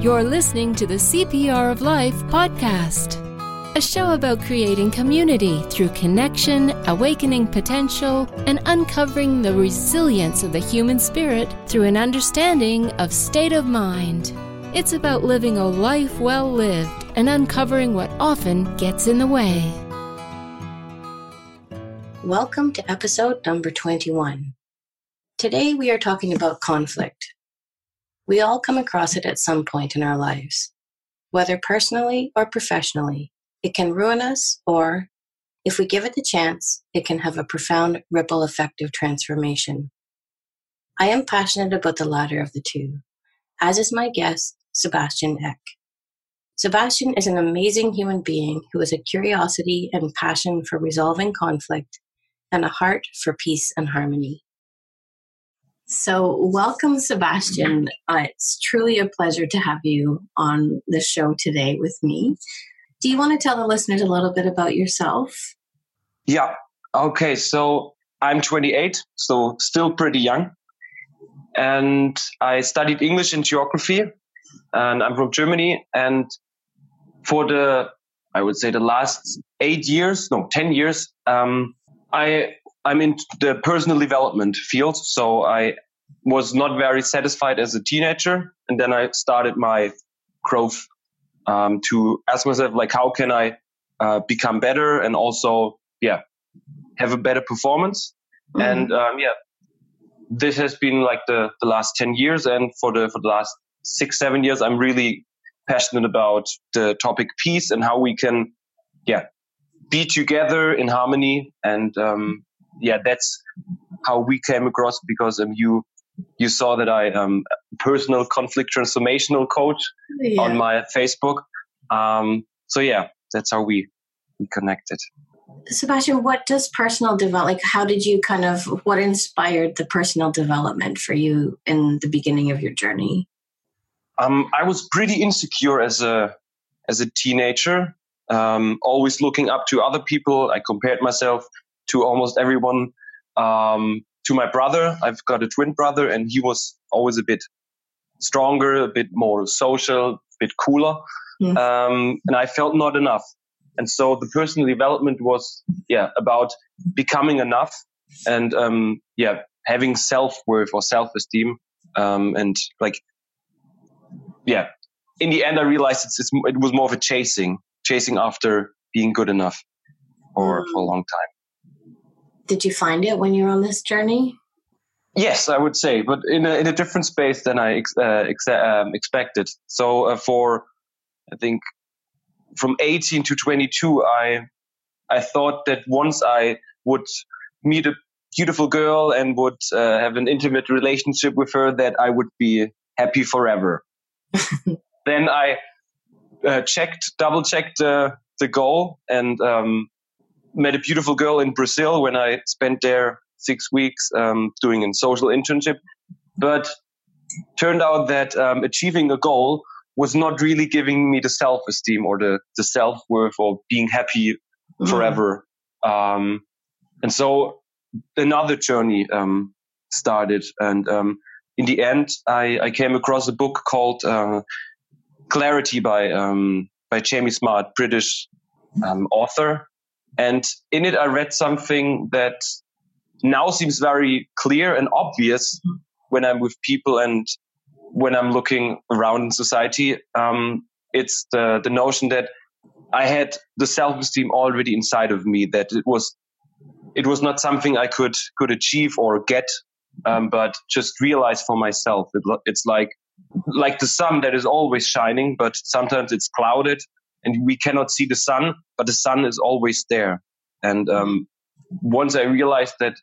You're listening to the CPR of Life podcast, a show about creating community through connection, awakening potential, and uncovering the resilience of the human spirit through an understanding of state of mind. It's about living a life well lived and uncovering what often gets in the way. Welcome to episode number 21. Today we are talking about conflict. We all come across it at some point in our lives. Whether personally or professionally, it can ruin us, or, if we give it the chance, it can have a profound ripple effect of transformation. I am passionate about the latter of the two, as is my guest, Sebastian Eck. Sebastian is an amazing human being who has a curiosity and passion for resolving conflict and a heart for peace and harmony. So, welcome, Sebastian. Uh, it's truly a pleasure to have you on the show today with me. Do you want to tell the listeners a little bit about yourself? Yeah. Okay. So, I'm 28, so still pretty young. And I studied English and geography, and I'm from Germany. And for the, I would say, the last eight years, no, 10 years, um, I I'm in the personal development field, so I was not very satisfied as a teenager, and then I started my growth um, to ask myself like, how can I uh, become better and also, yeah, have a better performance. Mm-hmm. And um, yeah, this has been like the the last ten years, and for the for the last six seven years, I'm really passionate about the topic peace and how we can, yeah, be together in harmony and um, yeah, that's how we came across because um, you you saw that I um personal conflict transformational coach yeah. on my Facebook. Um, so yeah, that's how we we connected. Sebastian, what does personal develop like? How did you kind of what inspired the personal development for you in the beginning of your journey? Um, I was pretty insecure as a as a teenager, um, always looking up to other people. I compared myself to almost everyone. Um, to my brother, I've got a twin brother, and he was always a bit stronger, a bit more social, a bit cooler, um, and I felt not enough. And so the personal development was, yeah, about becoming enough and, um, yeah, having self worth or self esteem, um, and like, yeah. In the end, I realized it's, it's, it was more of a chasing, chasing after being good enough for, mm. for a long time. Did you find it when you were on this journey? Yes, I would say, but in a, in a different space than I ex, uh, ex, um, expected. So uh, for, I think, from 18 to 22, I I thought that once I would meet a beautiful girl and would uh, have an intimate relationship with her, that I would be happy forever. then I uh, checked, double checked uh, the goal, and um, met a beautiful girl in Brazil when I spent there six weeks um, doing a social internship. But turned out that um, achieving a goal was not really giving me the self esteem or the, the self worth or being happy mm. forever. Um, and so another journey um, started. And um, in the end, I, I, came across a book called uh, Clarity by, um, by Jamie Smart, British author and in it, I read something that now seems very clear and obvious when I'm with people and when I'm looking around in society. Um, it's the, the notion that I had the self-esteem already inside of me, that it was, it was not something I could, could achieve or get, um, but just realize for myself. It, it's like, like the sun that is always shining, but sometimes it's clouded and we cannot see the sun, but the sun is always there. And um, once I realized that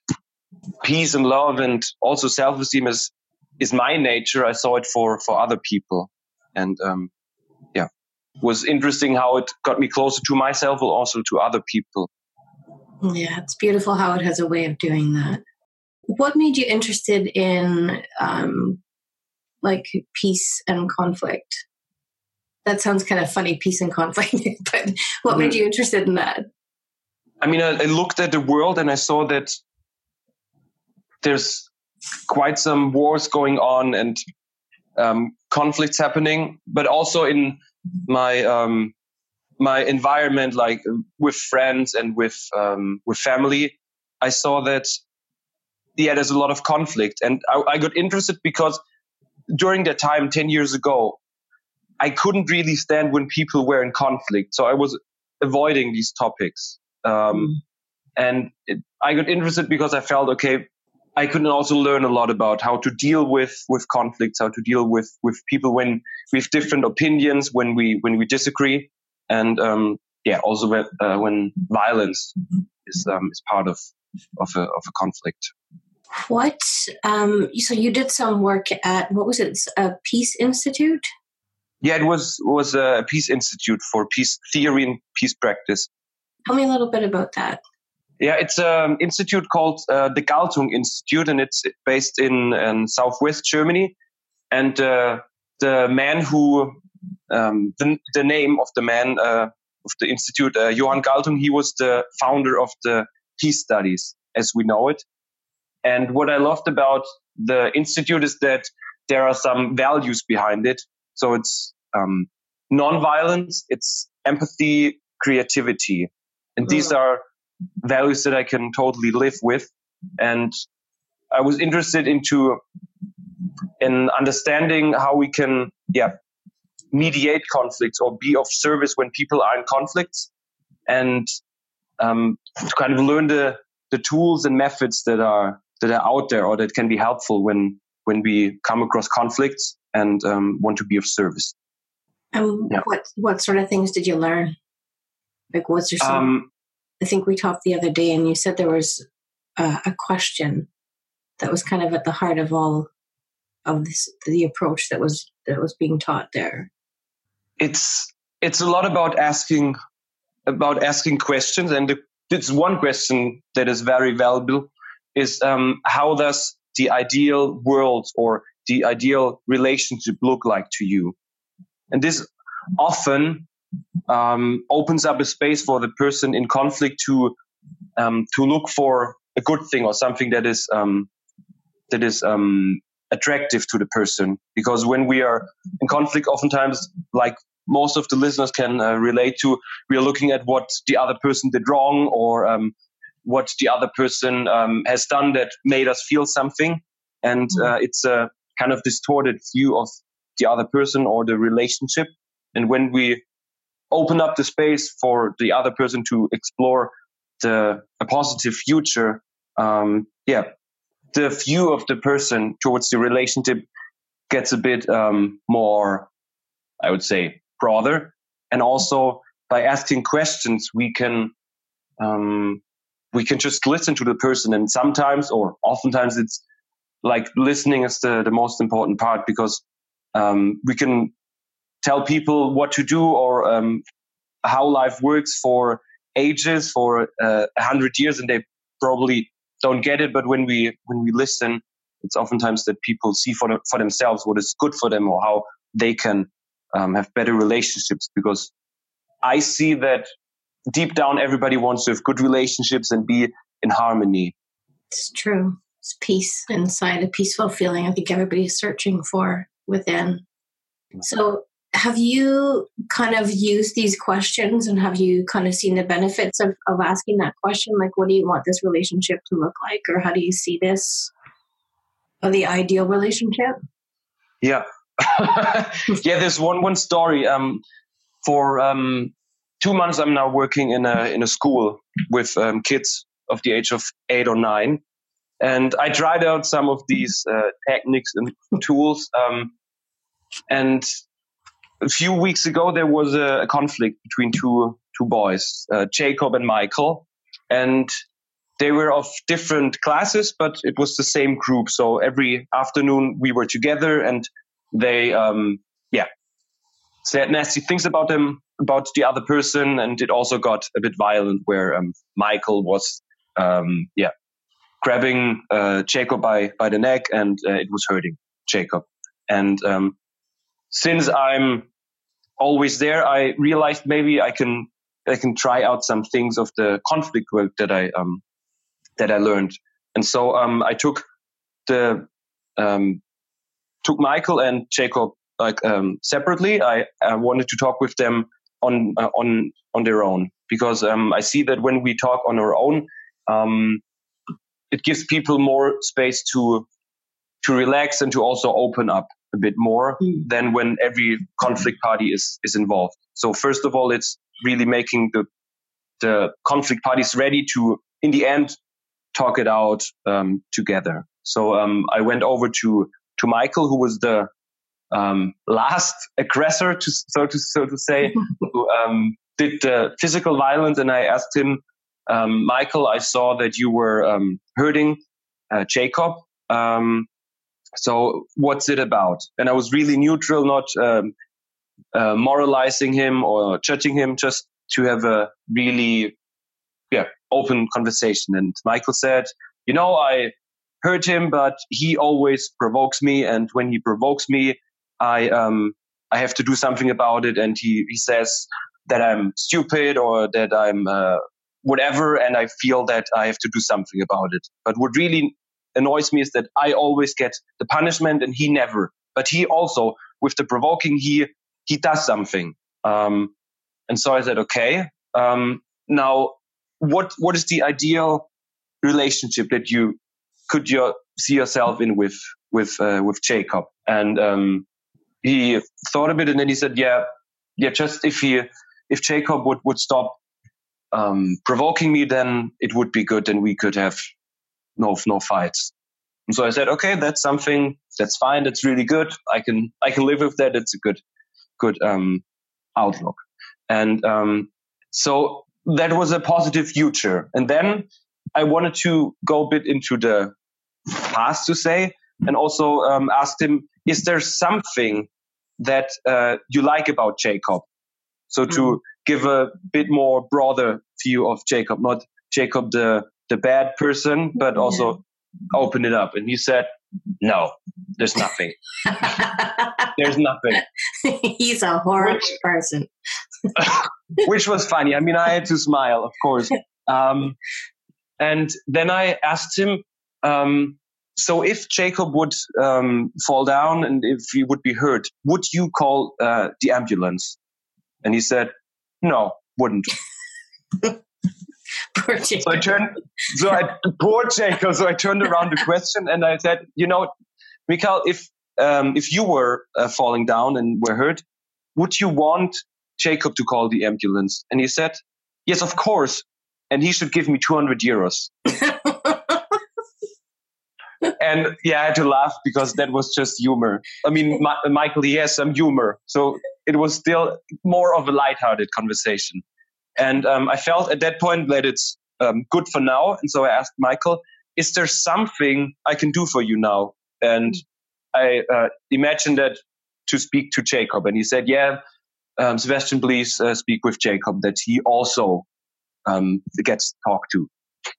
peace and love and also self-esteem is is my nature, I saw it for for other people, and um, yeah, was interesting how it got me closer to myself, but also to other people. Yeah, it's beautiful how it has a way of doing that. What made you interested in um, like peace and conflict? That sounds kind of funny, peace and conflict. but what mm-hmm. made you interested in that? I mean, I, I, looked at the world and I saw that there's quite some wars going on, and um, conflicts happening, but also in my um, my environment, like with friends and with um, with family, I saw that yeah, there's a lot of conflict, and I, I got interested because during that time, ten years ago, I couldn't really stand when people were in conflict, so I was avoiding these topics. Um, mm. And it, I got interested because I felt okay. I could also learn a lot about how to deal with with conflicts, how to deal with with people when we have different opinions, when we when we disagree, and um, yeah, also when, uh, when violence is um, is part of of a of a conflict. What? Um, so you did some work at what was it? A Peace Institute. Yeah, it was was a peace institute for peace theory and peace practice. Tell me a little bit about that. Yeah, it's an institute called uh, the Galtung Institute, and it's based in, in southwest Germany. And uh, the man who, um, the, the name of the man uh, of the institute, uh, Johan Galtung, he was the founder of the peace studies as we know it. And what I loved about the institute is that there are some values behind it. So it's um, non-violence, it's empathy, creativity, and these mm. are values that I can totally live with. And I was interested into in understanding how we can, yeah, mediate conflicts or be of service when people are in conflicts, and um, to kind of learn the the tools and methods that are that are out there or that can be helpful when when we come across conflicts and um, want to be of service. Um, yeah. what what sort of things did you learn? Like, was there some? Um, I think we talked the other day, and you said there was a, a question that was kind of at the heart of all of this, the approach that was that was being taught there. It's it's a lot about asking about asking questions, and the, it's one question that is very valuable is um, how does the ideal world or the ideal relationship look like to you? And this often um, opens up a space for the person in conflict to um, to look for a good thing or something that is um, that is um, attractive to the person. Because when we are in conflict, oftentimes, like most of the listeners can uh, relate to, we are looking at what the other person did wrong or um, what the other person um, has done that made us feel something, and mm-hmm. uh, it's a kind of distorted view of the other person or the relationship. And when we open up the space for the other person to explore the a positive future, um, yeah, the view of the person towards the relationship gets a bit um, more, I would say, broader. And also by asking questions, we can um, we can just listen to the person. And sometimes, or oftentimes, it's like listening is the, the most important part because um, we can tell people what to do or um, how life works for ages for uh, a uh, hundred years and they probably don't get it. But when we when we listen it's oftentimes that people see for, them, for themselves what is good for them or how they can um, have better relationships. Because i see that deep down everybody wants to have good relationships and be in harmony. It's true. It's peace inside a peaceful feeling i think everybody's searching for within. So, have you kind of used these questions and have you kind of seen the benefits of, of asking that question? Like, what do you want this relationship to look like? Or how do you see this, or the ideal relationship? Yeah. yeah, there's one, one story. Um, for um, two months, I'm now working in a, in a school with um, kids of the age of eight or nine. And I tried out some of these uh, techniques and tools. Um, and a few weeks ago, there was a, a conflict between two two boys, uh, Jacob and Michael, and they were of different classes, but it was the same group. So every afternoon we were together, and they, um, yeah, said nasty things about them, about the other person, and it also got a bit violent, where um, Michael was, um, yeah, grabbing uh, Jacob by by the neck, and uh, it was hurting Jacob. And um, since I'm always there, I realized maybe I can I can try out some things of the conflict work that I um, that I learned. And so um, I took the um, took Michael and Jacob like um, separately. I, I wanted to talk with them on uh, on on their own because um, I see that when we talk on our own, um, it gives people more space to to relax and to also open up a bit more mm. than when every conflict party is is involved. So first of all, it's really making the the conflict parties ready to, in the end, talk it out um, together. So um, I went over to to Michael, who was the um, last aggressor, to so to so to say, who um, did the physical violence, and I asked him, um, Michael, I saw that you were um, hurting uh, Jacob. so what's it about? And I was really neutral, not uh, moralizing him or judging him, just to have a really yeah open conversation. And Michael said, you know, I hurt him, but he always provokes me, and when he provokes me, I um I have to do something about it. And he he says that I'm stupid or that I'm uh, whatever, and I feel that I have to do something about it. But what really annoys me is that I always get the punishment and he never. But he also, with the provoking, he he does something. Um, and so I said, okay, um, now what what is the ideal relationship that you could your, see yourself in with with uh, with Jacob? And um, he thought a bit, and then he said, yeah, yeah, just if he if Jacob would would stop um, provoking me, then it would be good, and we could have no no fights. And so I said, okay, that's something that's fine. That's really good. I can I can live with that. It's a good good um, outlook. And um, so that was a positive future. And then I wanted to go a bit into the past to say, and also um, asked him, is there something that uh, you like about Jacob? So to mm. Give a bit more broader view of Jacob, not Jacob the the bad person, but also yeah. open it up. And he said, no, there's nothing. there's nothing. He's a horrible which, person. which was funny. I mean, I had to smile, of course. Um, and then I asked him, um, so if Jacob would um, fall down and if he would be hurt, would you call uh, the ambulance? And he said, no, wouldn't. poor Jacob. So I turned, so I, poor Jacob. So I turned around the question and I said, you know, Mikhail, if um, if you were uh, falling down and were hurt, would you want Jacob to call the ambulance? And he said, yes, of course. And he should give me 200 euros. and yeah, I had to laugh because that was just humor. I mean, Ma- Michael, he has some humor. So it was still more of a lighthearted conversation. And um, I felt at that point that it's um, good for now. And so I asked Michael, is there something I can do for you now? And I uh, imagined that to speak to Jacob. And he said, yeah, um, Sebastian, please uh, speak with Jacob, that he also um, gets talked to.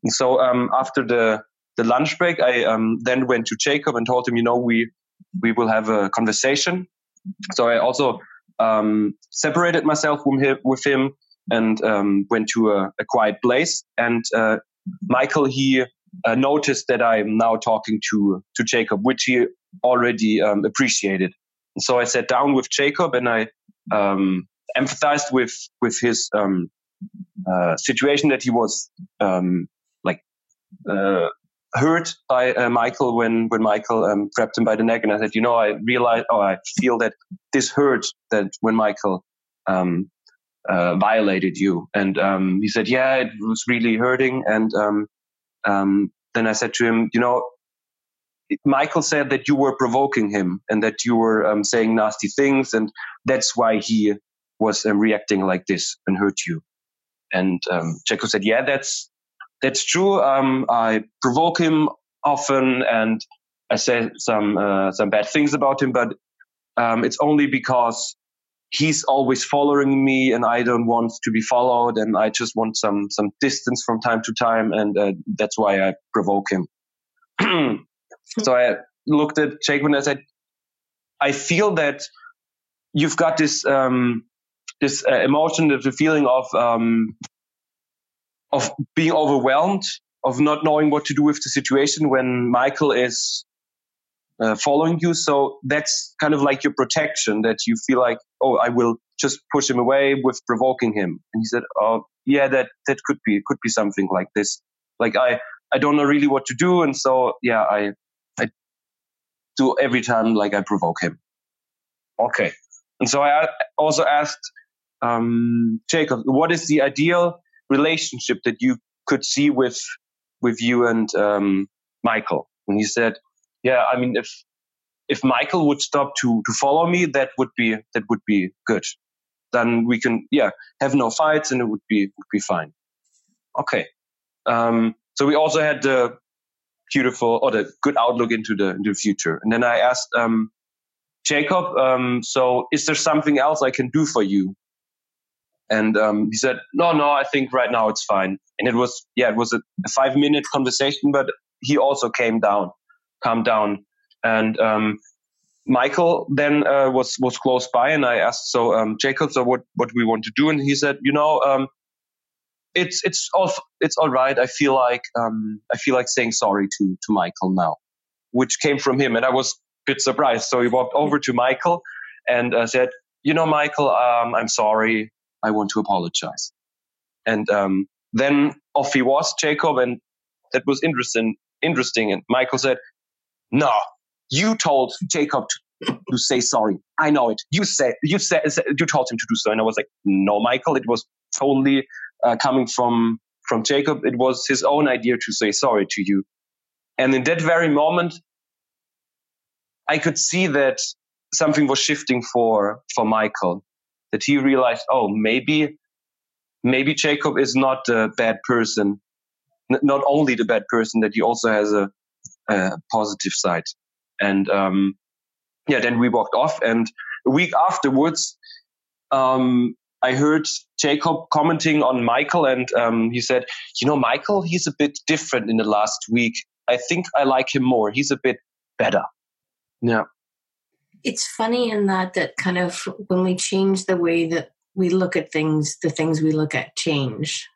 And so um, after the, the lunch break, I um, then went to Jacob and told him, you know, we, we will have a conversation. So I also um, separated myself from him, with him and um, went to a, a, quiet place. And uh, Michael, he uh, noticed that I'm now talking to to Jacob, which he already um, appreciated. And so I sat down with Jacob and I um, empathized with with his um, uh, situation that he was um, like uh, hurt by uh, Michael when when Michael um, grabbed him by the neck, and I said, you know, I realize, oh, I feel that this hurt that when Michael um, uh, violated you. And um, he said, yeah, it was really hurting. And um, um, then I said to him, you know, Michael said that you were provoking him and that you were um, saying nasty things, and that's why he was reacting like this and hurt you. And Jacob said, yeah, that's that's true. I provoke him often, and I say some uh, some bad things about him, but it's only because he's always following me and I don't want to be followed and I just want some some distance from time to time and uh, that's why I provoke him. so I looked at Jake and I said, I feel that you've got this um, this uh, emotion, the feeling of um, of being overwhelmed, of not knowing what to do with the situation when Michael is uh, following you. So that's kind of like your protection that you feel like, oh, I will just push him away with provoking him. And he said, oh, yeah, that, that could be, it could be something like this. Like I, I don't know really what to do. And so, yeah, I, I do every time like I provoke him. Okay. And so I also asked, um, Jacob, what is the ideal relationship that you could see with, with you and, um, Michael? And he said, yeah, I mean, if if Michael would stop to to follow me, that would be that would be good. Then we can yeah have no fights and it would be would be fine. Okay. Um, so we also had the beautiful or the good outlook into the into the future. And then I asked um, Jacob, um, so is there something else I can do for you? And um, he said, no, no, I think right now it's fine. And it was, yeah, it was a, a five minute conversation, but he also came down calmed down. And um, Michael then uh, was was close by, and I asked, so um, Jacob, so what what we want to do? And he said, you know, um, it's it's all it's all right. I feel like um, I feel like saying sorry to to Michael now, which came from him, and I was a bit surprised. So he walked over to Michael and uh, said, you know, Michael, um, I'm sorry. I want to apologize. And um, then off he was, Jacob, and that was interesting. Interesting. And Michael said, no, you told Jacob to, to say sorry. I know it. You said you said you told him to do so, and I was like, no, Michael. It was totally uh, coming from from Jacob. It was his own idea to say sorry to you. And in that very moment, I could see that something was shifting for for Michael. That he realized, oh, maybe maybe Jacob is not a bad person. N- not only the bad person, that he also has a uh, positive side. And um, yeah, then we walked off. And a week afterwards, um, I heard Jacob commenting on Michael, and um, he said, "You know, Michael, he's a bit different in the last week. I think I like him more. He's a bit better." Yeah. It's funny in that that kind of when we change the way that we look at things, the things we look at change,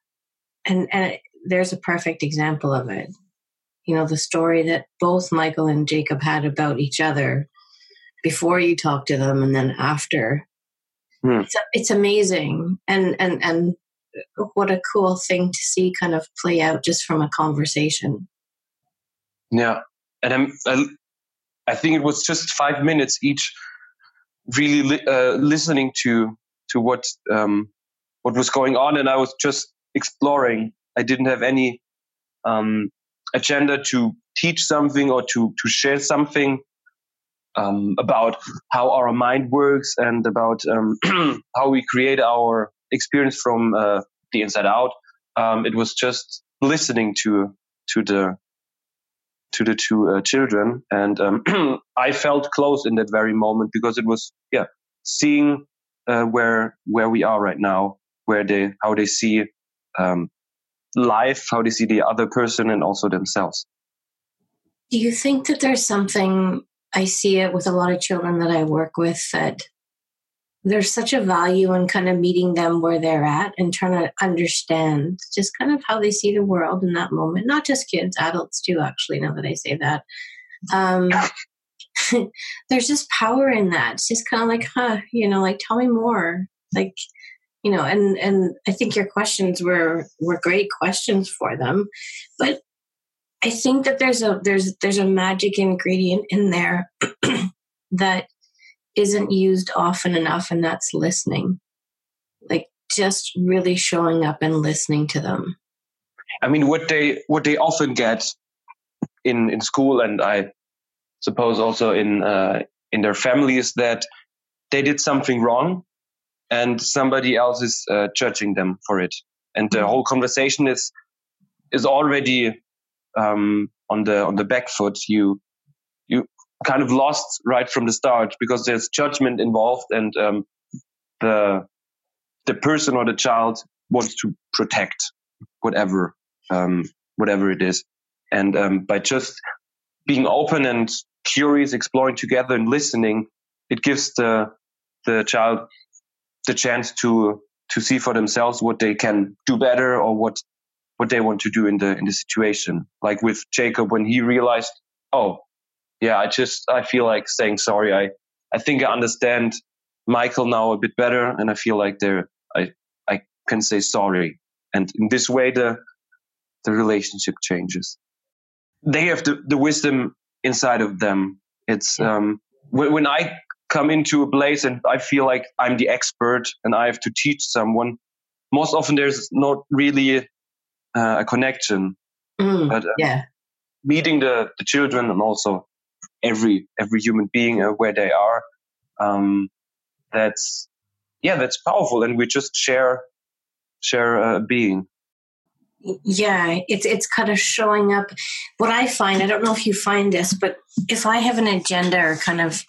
and and it, there's a perfect example of it. You know the story that both michael and jacob had about each other before you talk to them and then after. Hmm. it's, it's amazing. And and and what a cool thing to see kind of play out just from a conversation. Yeah and I'm, I, I think it was just five minutes each really li- uh, listening to to what um, what was going on and i was just exploring i didn't have any um, agenda to teach something or to to share something um, about how our mind works and about um, how we create our experience from uh, the inside out. Um, it was just listening to to the to the two uh, children, and um, I felt close in that very moment because it was yeah seeing uh, where where we are right now, where they how they see um, life, how they see the other person and also themselves. Do you think that there's something I see it with a lot of children that I work with that there's such a value in kind of meeting them where they're at and trying to understand just kind of how they see the world in that moment. Not just kids, adults too, actually, now that I say that. Um, there's just power in that. It's just kind of like, huh, you know, like tell me more. Like, you know and and i think your questions were were great questions for them but i think that there's a there's there's a magic ingredient in there that isn't used often enough and that's listening. Like just really showing up and listening to them. I mean what they what they often get in in school and i suppose also in uh, in their families, that they did something wrong and somebody else is uh, judging them for it. And the mm-hmm. whole conversation is is already um, on the on the back foot. You you kind of lost right from the start because there's judgment involved and um, the the person or the child wants to protect whatever um, whatever it is and um, by just being open and curious exploring together and listening it gives the the child the chance to to see for themselves what they can do better or what what they want to do in the in the situation. Like with Jacob when he realized, oh, yeah, I just I feel like saying sorry. I I think I understand Michael now a bit better, and I feel like there I I can say sorry, and in this way the the relationship changes. They have the, the wisdom inside of them. It's um, when, when I come into a place and I feel like I'm the expert and I have to teach someone. Most often, there's not really uh, a connection. Mm, but uh, yeah, meeting the, the children and also every every human being uh, where they are, um, that's yeah, that's powerful, and we just share share a being. Yeah it's it's kind of showing up. What i find i don't know if you find this but if i have an agenda or kind of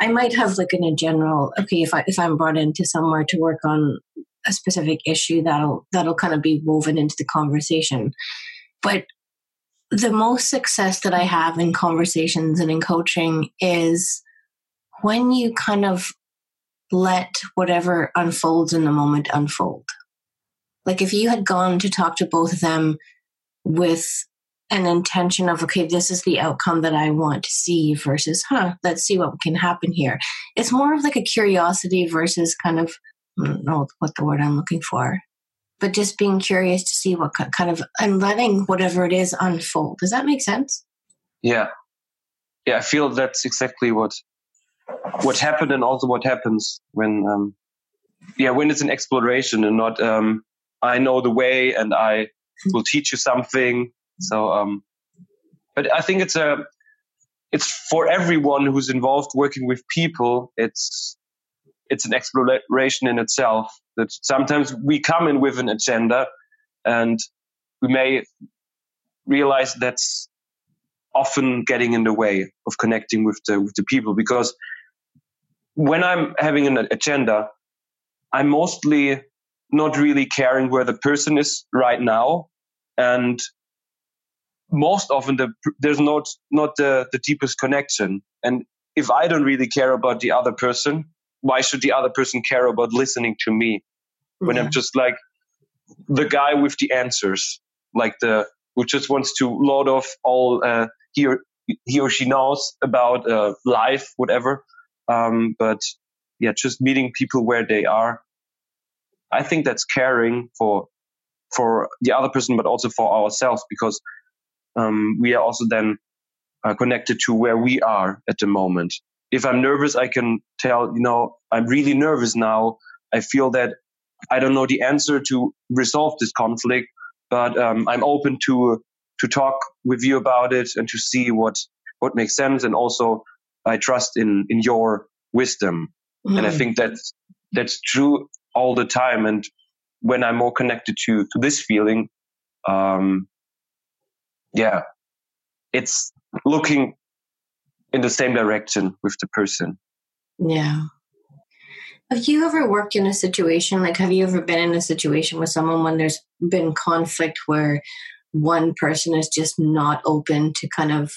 i might have like in a general okay if i if i'm brought into somewhere to work on a specific issue that'll that'll kind of be woven into the conversation. But the most success that i have in conversations and in coaching is when you kind of let whatever unfolds in the moment unfold like if you had gone to talk to both of them with an intention of, okay, this is the outcome that I want to see versus, huh, let's see what can happen here. It's more of like a curiosity versus kind of, I don't know what the word I'm looking for, but just being curious to see what kind of, and letting whatever it is unfold. Does that make sense? Yeah. Yeah, I feel that's exactly what what happened and also what happens when um yeah when it's an exploration and not um I know the way and I will teach you something. So, um, but I think it's a, it's for everyone who's involved working with people. It's, it's an exploration in itself that sometimes we come in with an agenda and we may realize that's often getting in the way of connecting with the, with the people. Because when I'm having an agenda, I'm mostly not really caring where the person is right now. And most often the, there's not not the, the deepest connection. And if i don't really care about the other person why should the other person care about listening to me when i'm just like the guy with the answers like the who just wants to load off all uh, he or he or she knows about uh, life whatever. Um, but yeah just meeting people where they are. I think that's caring for for the other person, but also for ourselves, because um, we are also then uh, connected to where we are at the moment. If I'm nervous, I can tell, you know, I'm really nervous now. I feel that I don't know the answer to resolve this conflict, but um, I'm open to to talk with you about it and to see what what makes sense. And also, I trust in in your wisdom. Mm. And I mm. think that's that's true all the time. And when I'm more connected to to this feeling, um, yeah, it's looking in the same direction with the person. Yeah. Have you ever worked in a situation like have you ever been in a situation with someone when there's been conflict where one person is just not open to kind of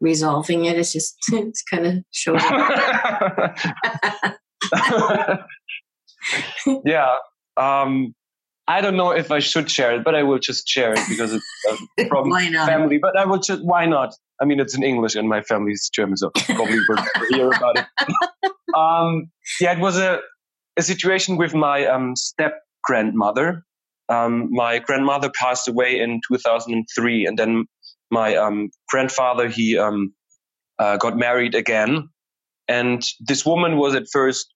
resolving it? It's just it's kind of showing. yeah. Um, I don't know if I should share it, but I will just share it because it's uh, from family. But I will just, why not? I mean, it's in English and my family is German, so probably we'll hear about it. um, yeah, it was a, a situation with my um, step grandmother. Um, my grandmother passed away in 2003, and then my um, grandfather he um, uh, got married again. And this woman was at first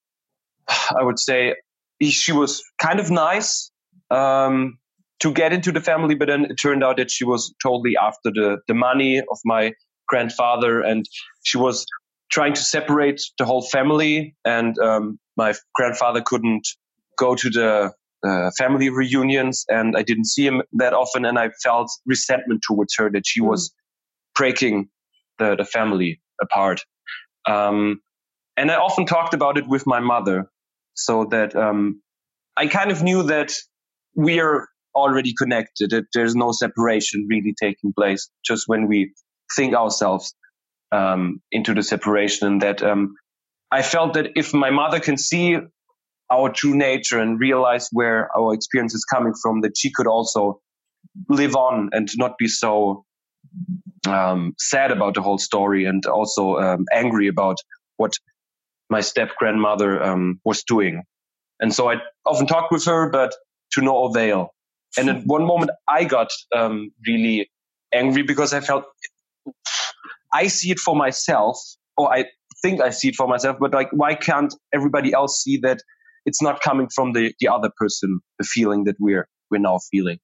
I would say she was kind of nice um, to get into the family, but then it turned out that she was totally after the, the money of my grandfather and she was trying to separate the whole family. And um, my grandfather couldn't go to the uh, family reunions and I didn't see him that often. And I felt resentment towards her that she mm. was breaking the, the family apart. Um, and I often talked about it with my mother so that um, I kind of knew that we are already connected. There's no separation really taking place just when we think ourselves um, into the separation. And that um, I felt that if my mother can see our true nature and realize where our experience is coming from, that she could also live on and not be so um, sad about the whole story and also um, angry about what my step grandmother um, was doing. And so I often talked with her, but to no avail. And at one moment, I got um, really angry because I felt I see it for myself, or I think I see it for myself, but like, why can't everybody else see that it's not coming from the, the other person, the feeling that we're, we're now feeling?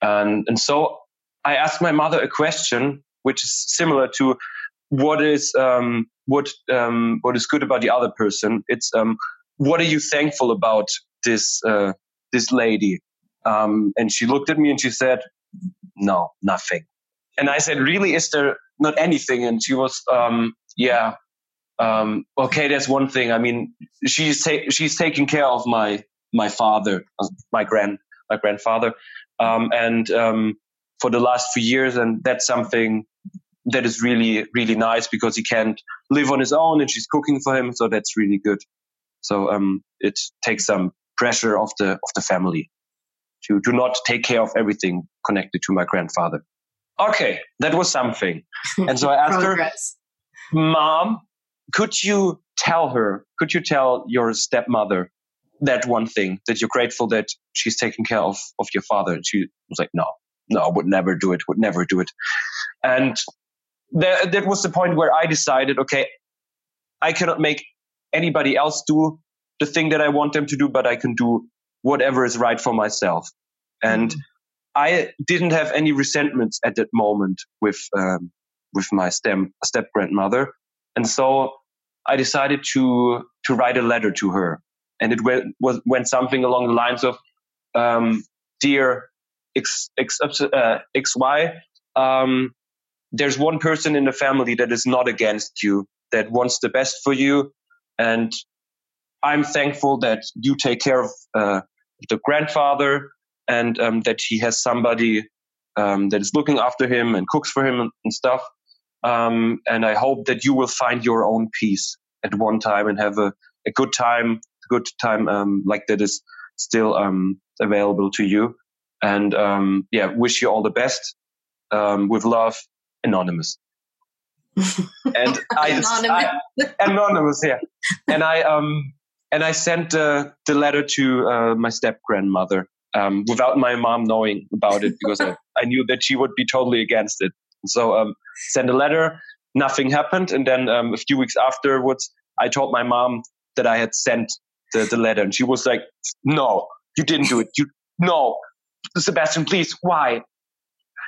And, and so I asked my mother a question, which is similar to what is, um, what, um, what is good about the other person. It's, um, what are you thankful about this, uh, this lady? Um, and she looked at me and she said, no, nothing. And I said, really, is there not anything? And she was, um, yeah, um, okay, there's one thing. I mean, she's ta- she's taking care of my my father, my grand my grandfather, um, and um, for the last few years, and that's something that is really really nice because he can't live on his own, and she's cooking for him, so that's really good. So um, it takes some pressure of the of the family to to not take care of everything connected to my grandfather. Okay, that was something, and so I asked her, "Mom, could you tell her, could you tell your stepmother that one thing that you're grateful that she's taking care of, of your father? And she was like, no, no, would never do it, would never do it. And that, that was the point where I decided, okay, I cannot make anybody else do the thing that I want them to do, but I can do whatever is right for myself. And mm-hmm. I didn't have any resentments at that moment with um, with my step step grandmother. And so I decided to to write a letter to her, and it went was went something along the lines of, um, "Dear X X uh, XY, um, there's one person in the family that is not against you, that wants the best for you, and I'm thankful that you take care of uh, the grandfather and um, that he has somebody um, that is looking after him and cooks for him and, and stuff. Um, and I hope that you will find your own peace at one time and have a, a good time, good time um, like that is still um, available to you. And um, yeah, wish you all the best. Um, with love, Anonymous. and I, anonymous. I, anonymous, yeah. And I um and I sent uh, the letter to uh, my step grandmother um, without my mom knowing about it because I, I knew that she would be totally against it. So um, sent a letter. Nothing happened, and then um, a few weeks afterwards, I told my mom that I had sent the, the letter, and she was like, "No, you didn't do it. You no, Sebastian, please, why?"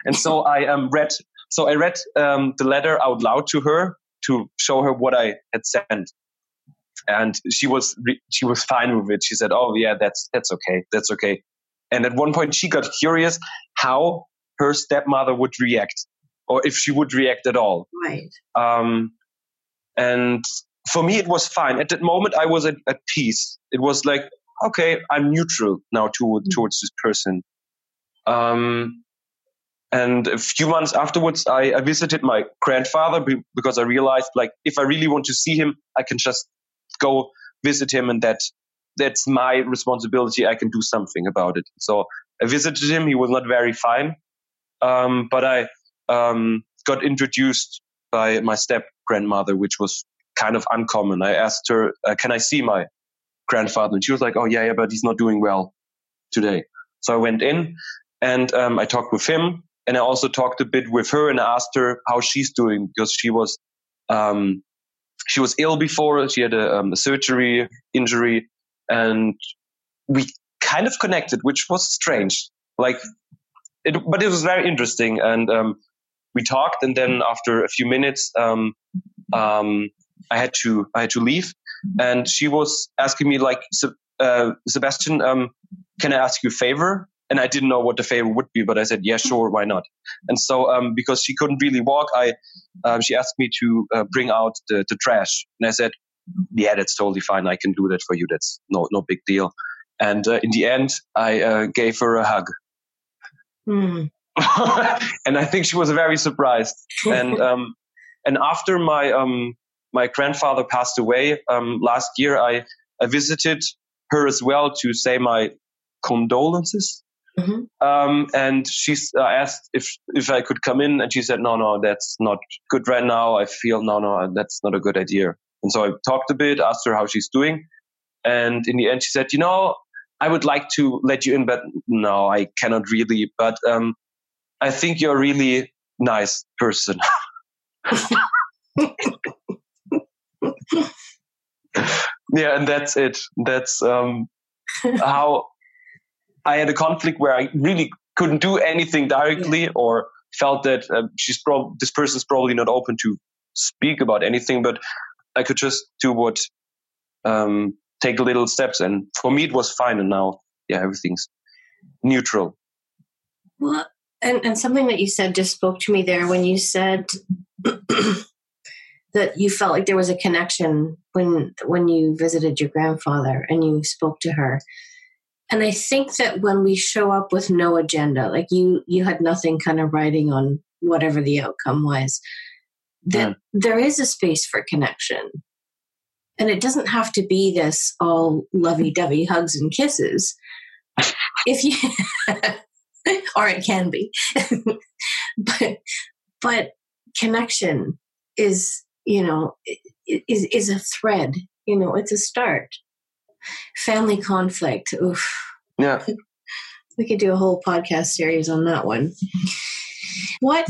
And so I um, read. So I read um, the letter out loud to her to show her what I had sent, and she was she was fine with it. She said, "Oh yeah, that's that's okay, that's okay." And at one point, she got curious how her stepmother would react or if she would react at all. Right. Um, and for me, it was fine. At that moment, I was at, at peace. It was like, okay, I'm neutral now to, mm-hmm. towards this person. Um, and a few months afterwards, I, I visited my grandfather because I realized, like, if I really want to see him, I can just go visit him, and that that's my responsibility. I can do something about it. So I visited him. He was not very fine, um, but I um, got introduced by my step grandmother, which was kind of uncommon. I asked her, uh, "Can I see my grandfather?" And she was like, "Oh yeah, yeah, but he's not doing well today." So I went in and um, I talked with him, and I also talked a bit with her and I asked her how she's doing because she was um, she was ill before. She had a, um, a surgery injury, and we kind of connected, which was strange. Like, it, but it was very interesting, and um, we talked, and then after a few minutes, um, um, I had to I had to leave, and she was asking me like, uh, Sebastian, um, can I ask you a favor? And I didn't know what the favor would be, but I said, yeah, sure, why not? And so, um, because she couldn't really walk, I um, she asked me to uh, bring out the, the trash, and I said, yeah, that's totally fine. I can do that for you. That's no no big deal. And uh, in the end, I uh, gave her a hug. Mm. and I think she was very surprised. and um, and after my um, my grandfather passed away um, last year, I, I visited her as well to say my condolences. Mm-hmm. Um, and she uh, asked if if I could come in, and she said, "No, no, that's not good right now. I feel no, no, that's not a good idea." And so I talked a bit, asked her how she's doing, and in the end, she said, "You know, I would like to let you in, but no, I cannot really. But um, I think you're a really nice person." yeah, and that's it. That's um, how I had a conflict where I really couldn't do anything directly, yeah. or felt that uh, she's prob- this person's probably not open to speak about anything, but I could just do what um, take little steps, and for me it was fine. And now, yeah, everything's neutral. Well, and and something that you said just spoke to me there when you said that you felt like there was a connection when when you visited your grandfather and you spoke to her and i think that when we show up with no agenda like you you had nothing kind of writing on whatever the outcome was that yeah. there is a space for connection and it doesn't have to be this all lovey-dovey hugs and kisses if you or it can be but but connection is you know, is, is a thread. You know, it's a start. Family conflict. Oof. Yeah. we could do a whole podcast series on that one. What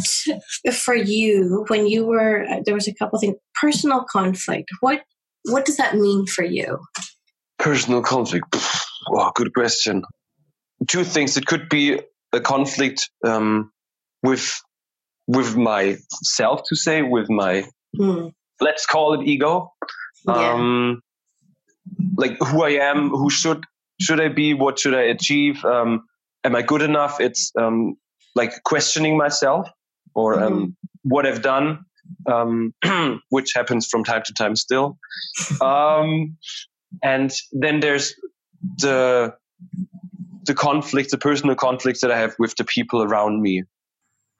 for you when you were there was a couple things personal conflict. What what does that mean for you? Personal conflict. Oh, good question. Two things. It could be a conflict um, with with myself to say, with my mm. let's call it ego. Yeah. Um, like who I am, who should should I be, what should I achieve, um, am I good enough? It's um, like questioning myself or mm. what I've done, um, which happens from time to time still. Um, and then there's the the conflict, the personal conflict that I have with the people around me.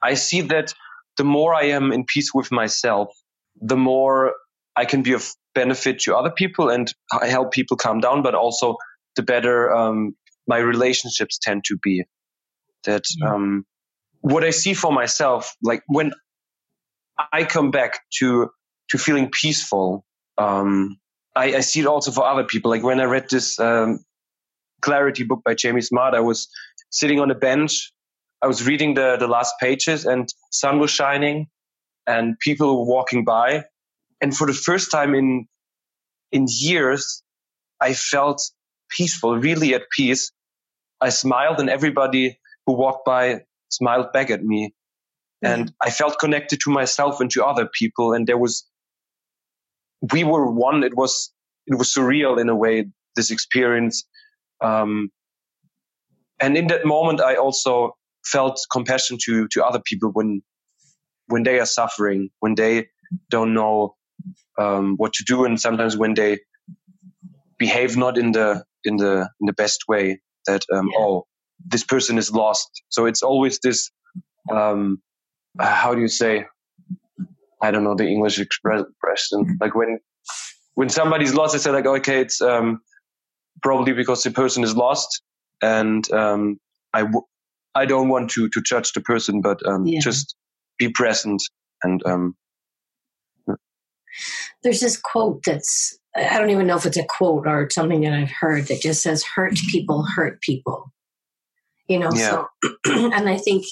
I see that the more I am in peace with myself, the more I can be of benefit to other people and help people calm down, but also the better um, my relationships tend to be. That um, what I see for myself, like when I come back to to feeling peaceful, um, I, I, see it also for other people. Like when I read this um, Clarity book by Jamie Smart, I was sitting on a bench. I was reading the the last pages, and sun was shining, and people were walking by. And for the first time in, in years, I felt peaceful, really at peace. I smiled and everybody who walked by smiled back at me. Mm-hmm. And I felt connected to myself and to other people. And there was, we were one. It was, it was surreal in a way, this experience. Um, and in that moment, I also felt compassion to, to other people when when they are suffering, when they don't know um, what to do, and sometimes when they behave not in the in the in the best way, that um, yeah. oh this person is lost. So it's always this um, how do you say? I don't know the English expression. Like when when somebody's lost, I say like okay, it's um, probably because the person is lost, and um, I w- I don't want to to judge the person, but um, yeah. just be present and um, there's this quote that's i don't even know if it's a quote or something that i've heard that just says hurt mm-hmm. people hurt people you know yeah. so and i think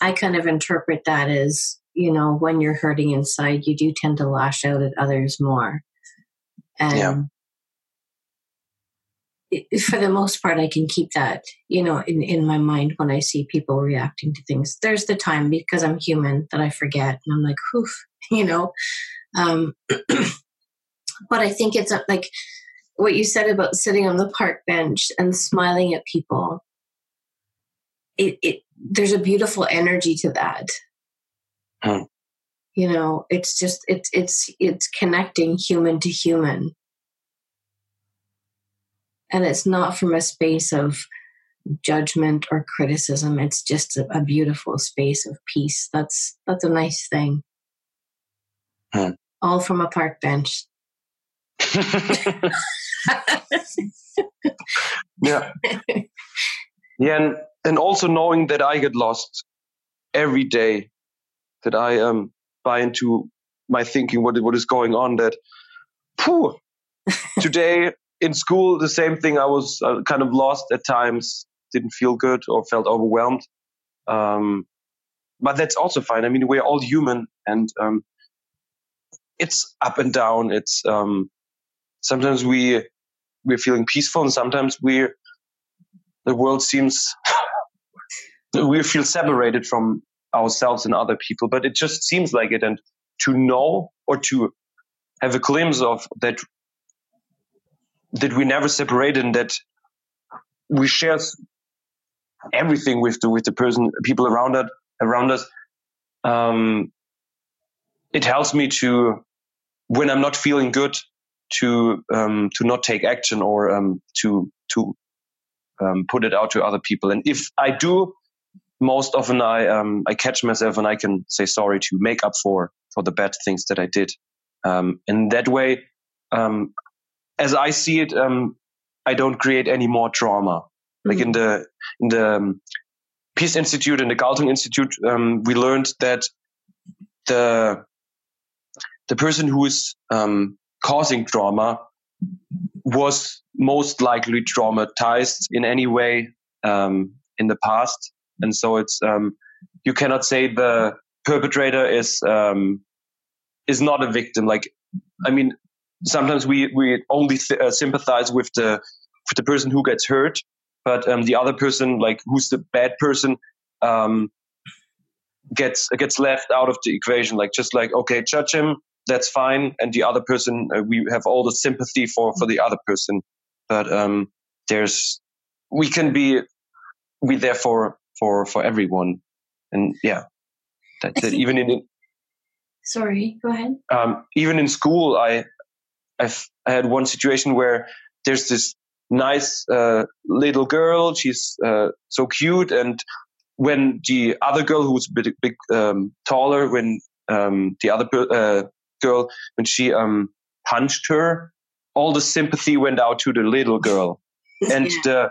i kind of interpret that as you know when you're hurting inside you do tend to lash out at others more and yeah for the most part, I can keep that, you know, in, in my mind when I see people reacting to things. There's the time because I'm human that I forget and I'm like, oof, you know. Um, but I think it's like what you said about sitting on the park bench and smiling at people. It, it there's a beautiful energy to that. You know, it's just it's it's it's connecting human to human and it's not from a space of judgment or criticism it's just a, a beautiful space of peace that's that's a nice thing. All from a park bench yeah yeah and and also knowing that I get lost every day, that I um buy into my thinking what what is going on. That, phew, today in school the same thing. I was uh, kind of lost at times, didn't feel good or felt overwhelmed. Um, but that's also fine. I mean, we're all human, and um, it's up and down. It's um, sometimes we we're feeling peaceful, and sometimes we're the world seems we feel separated from ourselves and other people. But it just seems like it, and to know or to have a glimpse of that that we never separated and that we share everything with the with the person people around us around us um, it helps me to when i'm not feeling good to um, to not take action or um, to to um, put it out to other people. And if i do most often i um, i catch myself and i can say sorry to make up for for the bad things that i did. Um, in that way as i see it i don't create any more trauma. Like in mm-hmm. the in the um, Peace Institute and the Galtung Institute, um, we learned that the the person who is um, causing trauma was most likely traumatized in any way um, in the past, and so it's um, you cannot say the perpetrator is um, is not a victim. Like, I mean, sometimes we we only uh, sympathize with the with the person who gets hurt, but um, the other person, like who's the bad person, gets gets left out of the equation. Like just like okay, judge him, that's fine, and the other person, uh, we have all the sympathy for for the other person, but um, there's we can be we there for for for everyone, and yeah, that, that even in sorry, go ahead. Um, even in school, I I've I had one situation where there's this nice uh, little girl. She's uh, so cute. And when the other girl, who's a bit, bit um, taller, when um, the other uh, girl, when she um, punched her, all the sympathy went out to the little girl. And yeah. the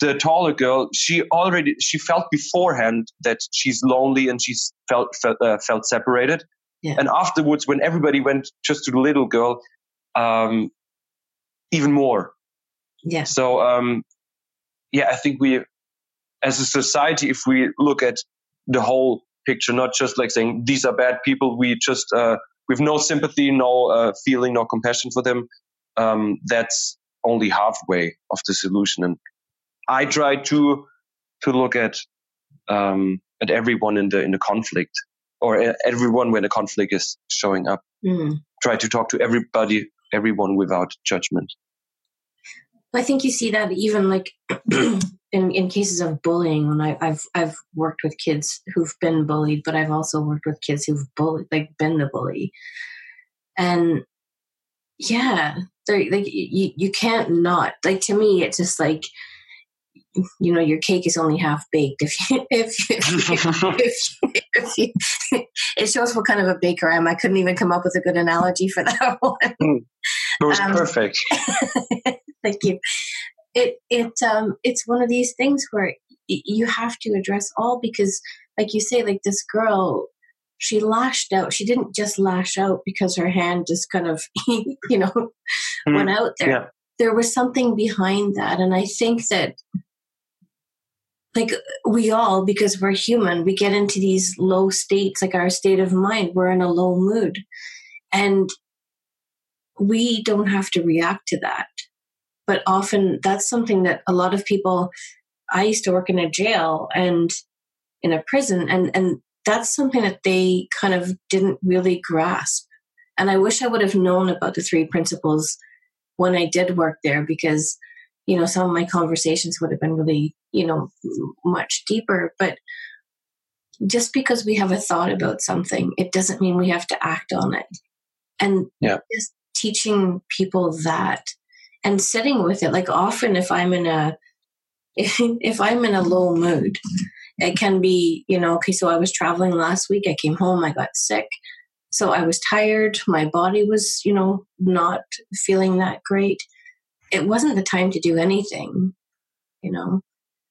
the taller girl, she already she felt beforehand that she's lonely and she's felt felt, uh, felt separated. Yeah. And afterwards, when everybody went just to the little girl, um, even more. Yeah. So, um, yeah, I think we, as a society, if we look at the whole picture, not just like saying these are bad people, we just, uh, with no sympathy, no uh, feeling, no compassion for them, um, that's only halfway of the solution. And I try to to look at um, at everyone in the in the conflict, or everyone when the conflict is showing up. Mm. Try to talk to everybody, everyone without judgment. I think you see that even like in, in cases of bullying when I, have I've worked with kids who've been bullied, but I've also worked with kids who've bullied like been the bully. And yeah, like you, you can't not like to me it's just like you know your cake is only half baked if you, if, if, if, if you, it shows what kind of a baker I am. I couldn't even come up with a good analogy for that one. Hmm. It was um, perfect. Thank you. It it um it's one of these things where you have to address all because, like you say, like this girl, she lashed out. She didn't just lash out because her hand just kind of you know mm, went out there. Yeah. There was something behind that, and I think that like we all because we're human we get into these low states like our state of mind we're in a low mood and we don't have to react to that but often that's something that a lot of people i used to work in a jail and in a prison and and that's something that they kind of didn't really grasp. And i wish i would have known about the three principles when i did work there because you know some of my conversations would have been really you know much deeper. But just because we have a thought about something it doesn't mean we have to act on it. And yeah. just teaching people that and sitting with it like often if i'm in a if, i'm in a low mood it can be you know okay so i was traveling last week i came home i got sick so i was tired my body was you know not feeling that great it wasn't the time to do anything you know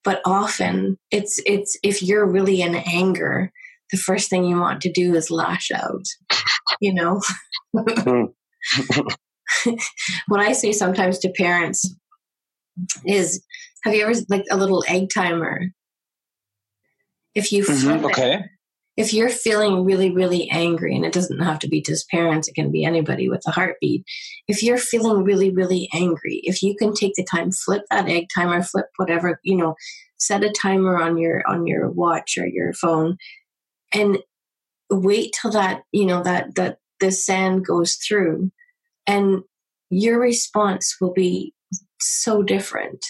but often it's it's if you're really in anger the first thing you want to do is lash out you know hmm. what i say sometimes to parents is have you ever like a little egg timer if you mm-hmm, okay it, if you're feeling really, really angry, and it doesn't have to be just parents, it can be anybody with a heartbeat. If you're feeling really, really angry, if you can take the time, flip that egg timer, flip whatever, you know, set a timer on your on your watch or your phone and wait till that, you know, that that the sand goes through and your response will be so different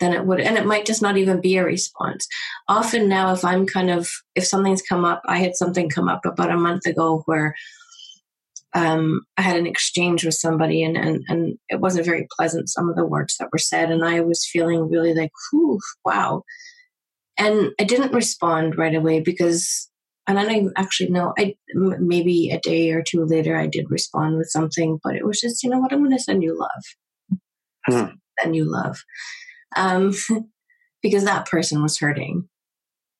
than it would and it might just not even be a response often now if i'm kind of if something's come up i had something come up about a month ago where um, I had an exchange with somebody and, and, and it wasn't very pleasant, some of the words that were said. And I was feeling really like, whew, wow. And I didn't respond right away because, and I don't actually know, I maybe a day or two later I did respond with something, but it was just, you know what, I'm going to send you love. Hmm. Send you love um, because that person was hurting.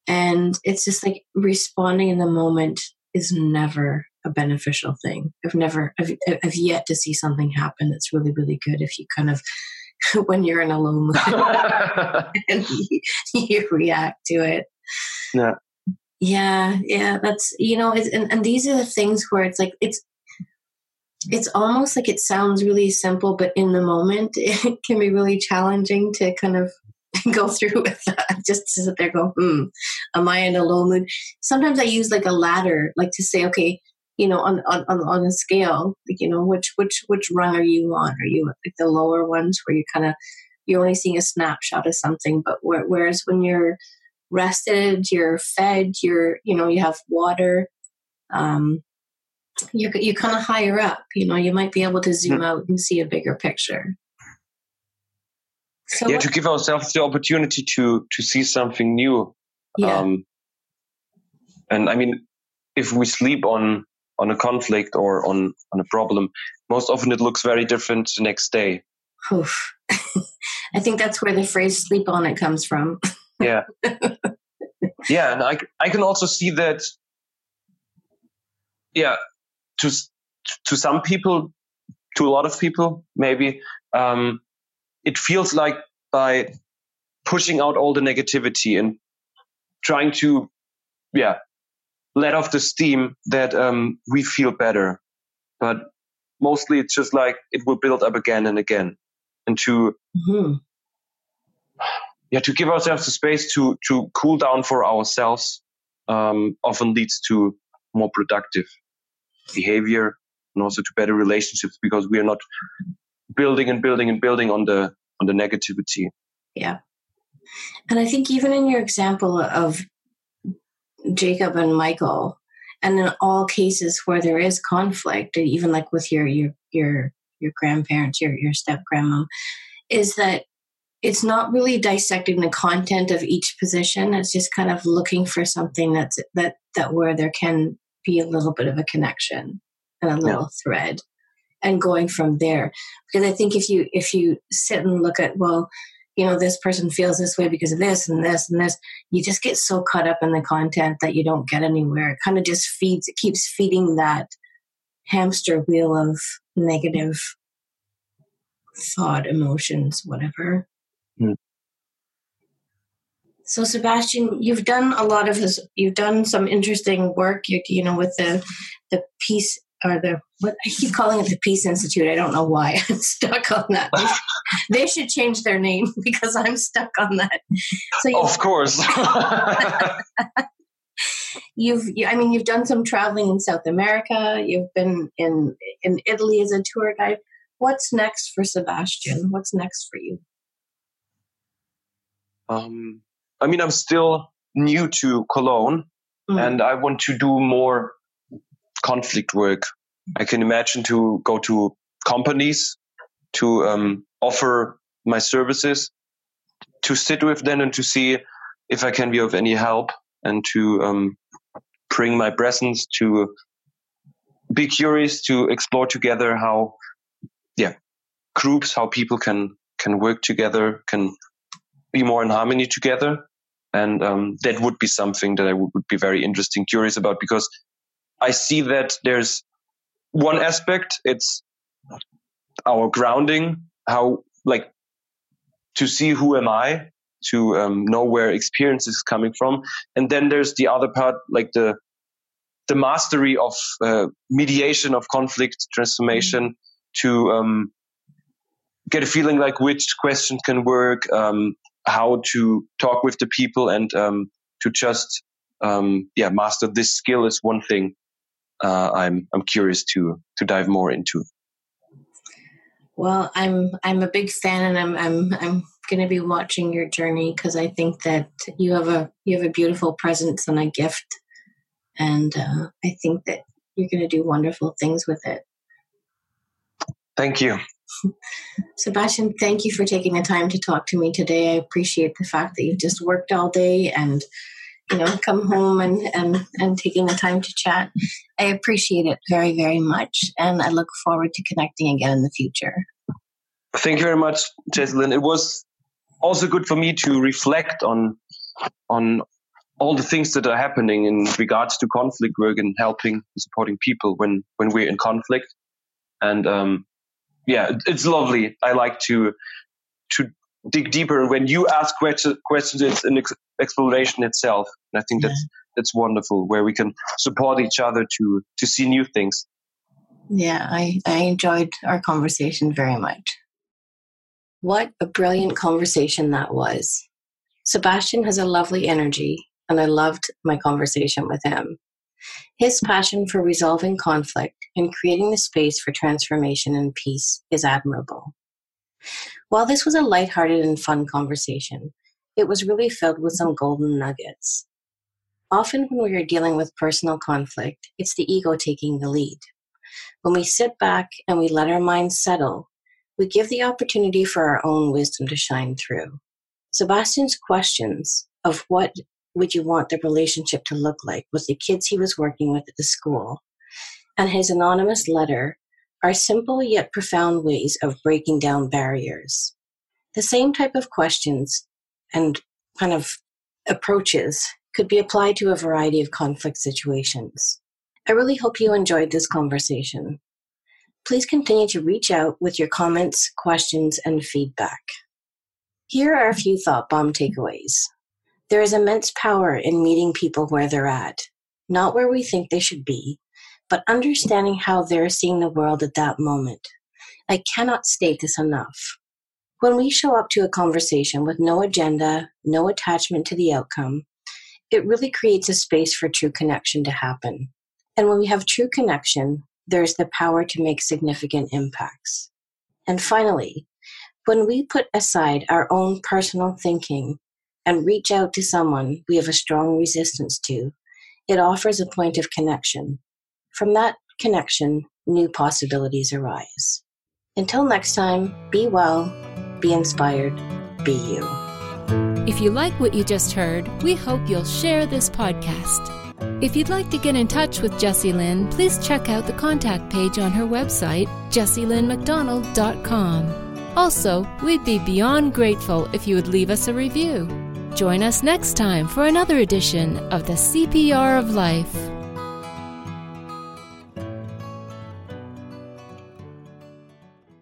And it's just like responding in the moment is never a beneficial thing. I've never, I've, I've yet to see something happen that's really, really good if you kind of, when you're in a low mood and you, you, react to it. Yeah. Yeah. Yeah. That's, you know, and, and these are the things where it's like, it's, it's almost like it sounds really simple, but in the moment, it can be really challenging to kind of go through with that. Just to sit there, go, hmm, am I in a low mood? Sometimes I use like a ladder, like to say, okay, you know, on on on a scale, like you know, which which which rung are you on? Are you like the lower ones where you kind of you're only seeing a snapshot of something, but whereas when you're rested, you're fed, you're you know, you have water. Um, you're, you're kind of higher up. You know, you might be able to zoom mm-hmm. out and see a bigger picture. So yeah, what, to give ourselves the opportunity to to see something new. Yeah. Um, and I mean, if we sleep on on a conflict or on on a problem, most often it looks very different the next day. I think that's where the phrase "sleep on it" comes from. yeah, yeah, and I I can also see that. Yeah, to to some people, to a lot of people, maybe um, it feels like by pushing out all the negativity and trying to, yeah, let off the steam that um, we feel better. But mostly, it's just like it will build up again and again, and to. Mm-hmm. Yeah, to give ourselves the space to to cool down for ourselves um, often leads to more productive behavior and also to better relationships because we are not building and building and building on the on the negativity. Yeah. And i think even in your example of jacob and michael and in all cases where there is conflict even like with your your your your grandparents your your step grandma is that it's not really dissecting the content of each position. It's just kind of looking for something that's that that where there can be a little bit of a connection and a little yeah. thread and going from there. Because i think if you if you sit and look at well you know this person feels this way because of this and this and this you just get so caught up in the content that you don't get anywhere. It kind of just feeds it keeps feeding that hamster wheel of negative thought emotions whatever mm. So, Sebastian, you've done a lot of this. You've done some interesting work. You, you know, with the the peace or the what I keep calling it the Peace Institute. I don't know why I'm stuck on that. They, they should change their name because I'm stuck on that. So, of course. you've, I mean, you've done some traveling in South America. You've been in in Italy as a tour guide. What's next for Sebastian? What's next for you? Um, I mean, I'm still new to Cologne mm. and I want to do more conflict work. I can imagine to go to companies to um, offer my services, to sit with them and to see if I can be of any help and to um, bring my presence to be curious to explore together how, yeah, groups, how people can can work together, can be more in harmony together. And um, that would be something that I would, would be very interesting, curious about, because I see that there's one aspect, it's our grounding, how like to see who am I, to um, know where experience is coming from, and then there's the other part, like the the mastery of uh, mediation of conflict transformation mm-hmm. to um, get a feeling like which question can work, um, how to talk with the people, and um, to just um, yeah master this skill is one thing. Uh, I'm I'm curious to to dive more into. Well, I'm I'm a big fan, and I'm I'm I'm going to be watching your journey because I think that you have a you have a beautiful presence and a gift, and uh, I think that you're going to do wonderful things with it. Thank you. Sebastian, thank you for taking the time to talk to me today. I appreciate the fact that you've just worked all day and you know come home and and and taking the time to chat. I appreciate it very very much, and I look forward to connecting again in the future. Thank you very much, Jessalyn. It was also good for me to reflect on on all the things that are happening in regards to conflict work and helping and supporting people when when we're in conflict and um, yeah it's lovely. I like to to dig deeper. When you ask questions questions it's an ex- exploration itself. And i think that's that's wonderful where we can support each other to to see new things. Yeah i i enjoyed our conversation very much. What a brilliant conversation that was. Sebastian has a lovely energy, and I loved my conversation with him. His passion for resolving conflict and creating the space for transformation and peace is admirable. While this was a light-hearted and fun conversation, it was really filled with some golden nuggets. Often, when we are dealing with personal conflict, it's the ego taking the lead. When we sit back and we let our minds settle, we give the opportunity for our own wisdom to shine through. Sebastian's questions of what would you want the relationship to look like with the kids he was working with at the school and his anonymous letter are simple yet profound ways of breaking down barriers. The same type of questions and kind of approaches could be applied to a variety of conflict situations. I really hope you enjoyed this conversation please continue to reach out with your comments, questions, and feedback. Here are a few thought bomb takeaways. There is immense power in meeting people where they're at, not where we think they should be, but understanding how they're seeing the world at that moment. I cannot state this enough. When we show up to a conversation with no agenda, no attachment to the outcome, it really creates a space for true connection to happen. And when we have true connection, there's the power to make significant impacts. And finally, when we put aside our own personal thinking and reach out to someone we have a strong resistance to, it offers a point of connection. From that connection, new possibilities arise. Until next time, be well, be inspired, be you. If you like what you just heard, we hope you'll share this podcast. If you'd like to get in touch with Jessie Lynn, please check out the contact page on her website, jessielynmcdonald.com. Also, we'd be beyond grateful if you would leave us a review. Join us next time for another edition of the CPR of Life.